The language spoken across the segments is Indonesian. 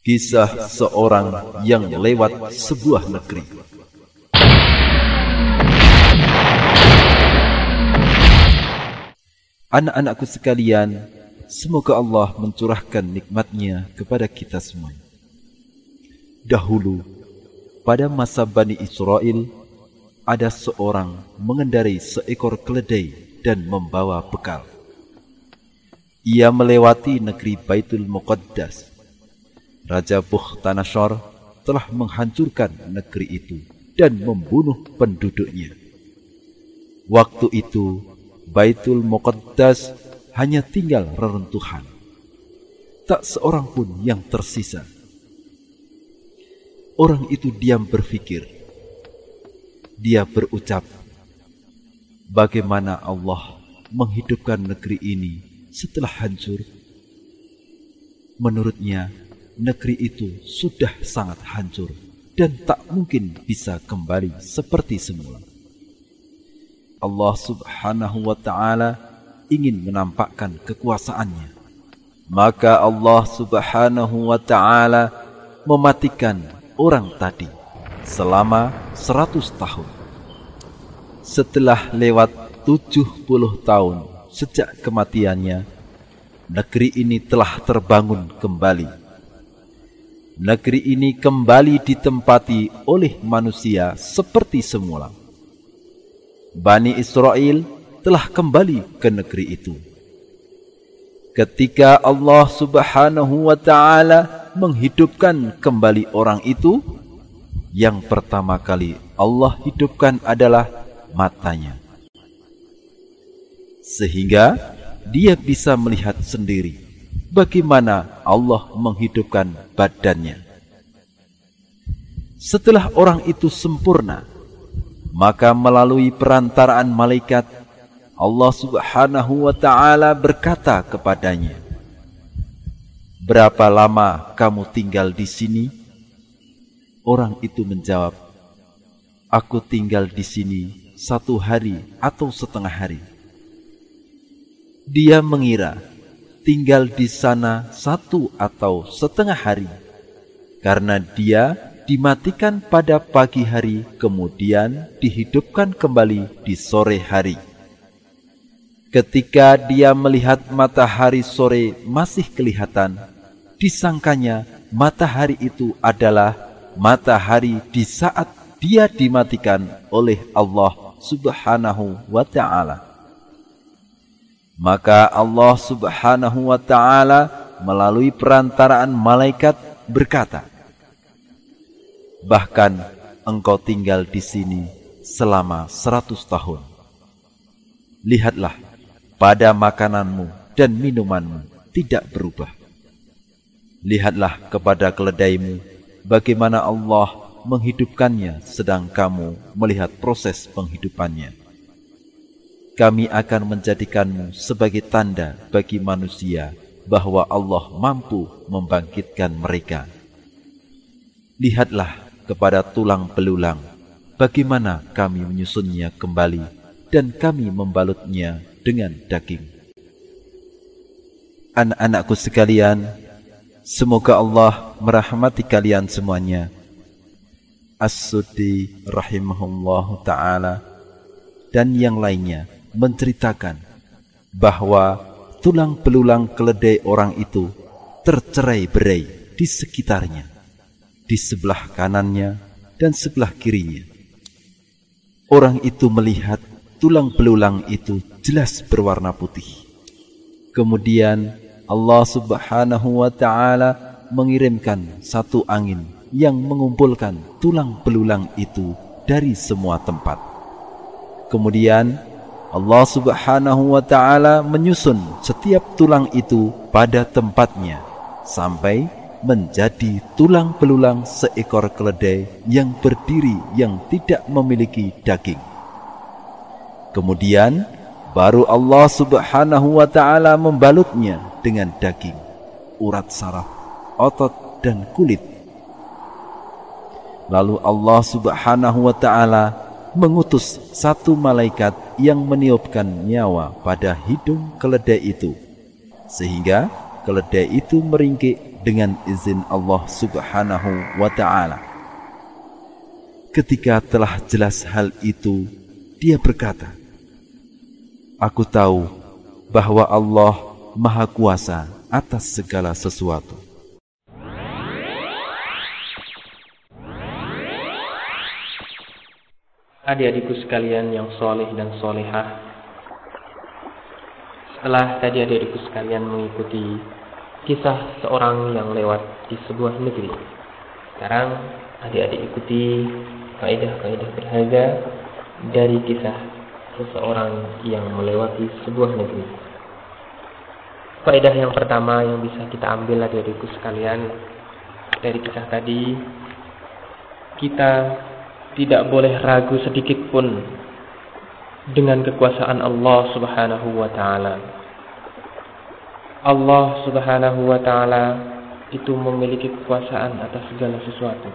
Kisah seorang yang lewat sebuah negeri. Anak-anakku sekalian, semoga Allah mencurahkan nikmatnya kepada kita semua. Dahulu, pada masa Bani Israel, ada seorang mengendarai seekor keledai dan membawa bekal. Ia melewati negeri Baitul Muqaddas. Raja Bukhtanashar telah menghancurkan negeri itu dan membunuh penduduknya. Waktu itu, Baitul Muqaddas hanya tinggal reruntuhan. Tak seorang pun yang tersisa. Orang itu diam berfikir. Dia berucap, bagaimana Allah menghidupkan negeri ini setelah hancur? Menurutnya, negeri itu sudah sangat hancur dan tak mungkin bisa kembali seperti semula. Allah Subhanahu wa taala ingin menampakkan kekuasaannya. Maka Allah Subhanahu wa taala mematikan orang tadi selama seratus tahun. Setelah lewat tujuh puluh tahun sejak kematiannya, negeri ini telah terbangun kembali. Negeri ini kembali ditempati oleh manusia seperti semula. Bani Israel telah kembali ke negeri itu. Ketika Allah Subhanahu wa taala menghidupkan kembali orang itu, yang pertama kali Allah hidupkan adalah matanya. Sehingga dia bisa melihat sendiri bagaimana Allah menghidupkan badannya. Setelah orang itu sempurna, maka melalui perantaraan malaikat Allah Subhanahu wa taala berkata kepadanya, "Berapa lama kamu tinggal di sini?" Orang itu menjawab, "Aku tinggal di sini satu hari atau setengah hari." Dia mengira tinggal di sana satu atau setengah hari, karena dia dimatikan pada pagi hari, kemudian dihidupkan kembali di sore hari. Ketika dia melihat matahari sore masih kelihatan, disangkanya matahari itu adalah matahari di saat dia dimatikan oleh Allah Subhanahu wa taala. Maka Allah Subhanahu wa taala melalui perantaraan malaikat berkata, "Bahkan engkau tinggal di sini selama seratus tahun. Lihatlah, pada makananmu dan minumanmu tidak berubah. Lihatlah kepada keledaimu bagaimana Allah menghidupkannya sedang kamu melihat proses penghidupannya." Kami akan menjadikanmu sebagai tanda bagi manusia bahwa Allah mampu membangkitkan mereka. Lihatlah kepada tulang belulang, bagaimana kami menyusunnya kembali dan kami membalutnya dengan daging. Anak-anakku sekalian, semoga Allah merahmati kalian semuanya. As-Sudi rahimahullah ta'ala dan yang lainnya menceritakan bahwa tulang belulang keledai orang itu tercerai-berai di sekitarnya, di sebelah kanannya dan sebelah kirinya. Orang itu melihat tulang belulang itu jelas berwarna putih. Kemudian Allah Subhanahu wa taala mengirimkan satu angin yang mengumpulkan tulang belulang itu dari semua tempat. Kemudian Allah Subhanahu wa taala menyusun setiap tulang itu pada tempatnya sampai menjadi tulang belulang seekor keledai yang berdiri yang tidak memiliki daging. Kemudian baru Allah Subhanahu wa taala membalutnya dengan daging, urat saraf, otot dan kulit. Lalu Allah Subhanahu wa taala mengutus satu malaikat yang meniupkan nyawa pada hidung keledai itu sehingga keledai itu meringkik dengan izin Allah Subhanahu wa taala. Ketika telah jelas hal itu, dia berkata, Aku tahu bahwa Allah Maha Kuasa atas segala sesuatu. Adik-adikku sekalian yang soleh dan solehah, setelah tadi adik-adikku sekalian mengikuti kisah seorang yang lewat di sebuah negeri. Sekarang adik-adik ikuti kaidah-kaidah berharga dari kisah seseorang yang melewati sebuah negeri. Kaidah yang pertama yang bisa kita ambil adik-adikku sekalian dari kisah tadi, kita tidak boleh ragu sedikit pun dengan kekuasaan Allah Subhanahu wa taala. Allah Subhanahu wa taala itu memiliki kekuasaan atas segala sesuatu.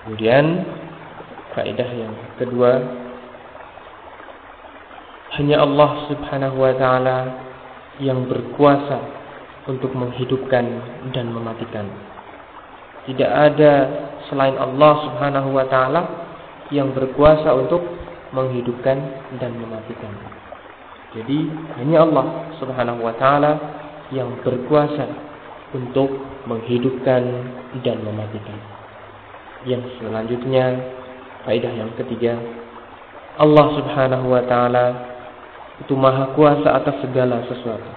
Kemudian kaidah yang kedua hanya Allah Subhanahu wa taala yang berkuasa untuk menghidupkan dan mematikan. Tidak ada selain Allah Subhanahu wa taala yang berkuasa untuk menghidupkan dan mematikan. Jadi hanya Allah Subhanahu wa taala yang berkuasa untuk menghidupkan dan mematikan. Yang selanjutnya faedah yang ketiga Allah Subhanahu wa taala itu maha kuasa atas segala sesuatu.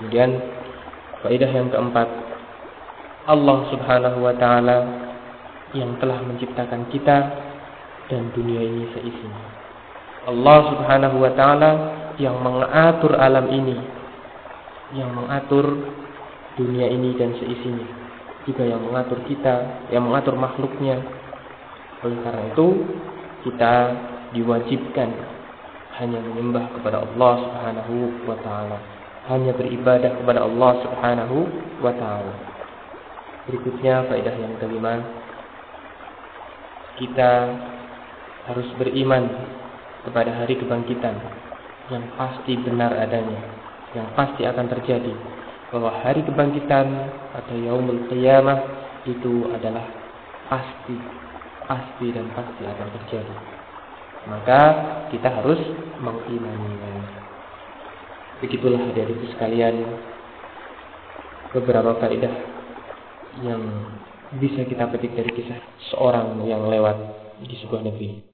Kemudian faedah yang keempat Allah Subhanahu wa taala yang telah menciptakan kita dan dunia ini seisinya. Allah Subhanahu wa taala yang mengatur alam ini, yang mengatur dunia ini dan seisinya, juga yang mengatur kita, yang mengatur makhluknya. Oleh karena itu, kita diwajibkan hanya menyembah kepada Allah Subhanahu wa taala, hanya beribadah kepada Allah Subhanahu wa taala. Berikutnya faedah yang kelima, kita harus beriman kepada hari kebangkitan yang pasti benar adanya, yang pasti akan terjadi. Bahwa hari kebangkitan atau yaumul qiyamah itu adalah pasti, pasti dan pasti akan terjadi. Maka kita harus mengimaninya. Begitulah adik-adikku sekalian beberapa kaidah yang bisa kita petik dari kisah seorang yang lewat di sebuah negeri.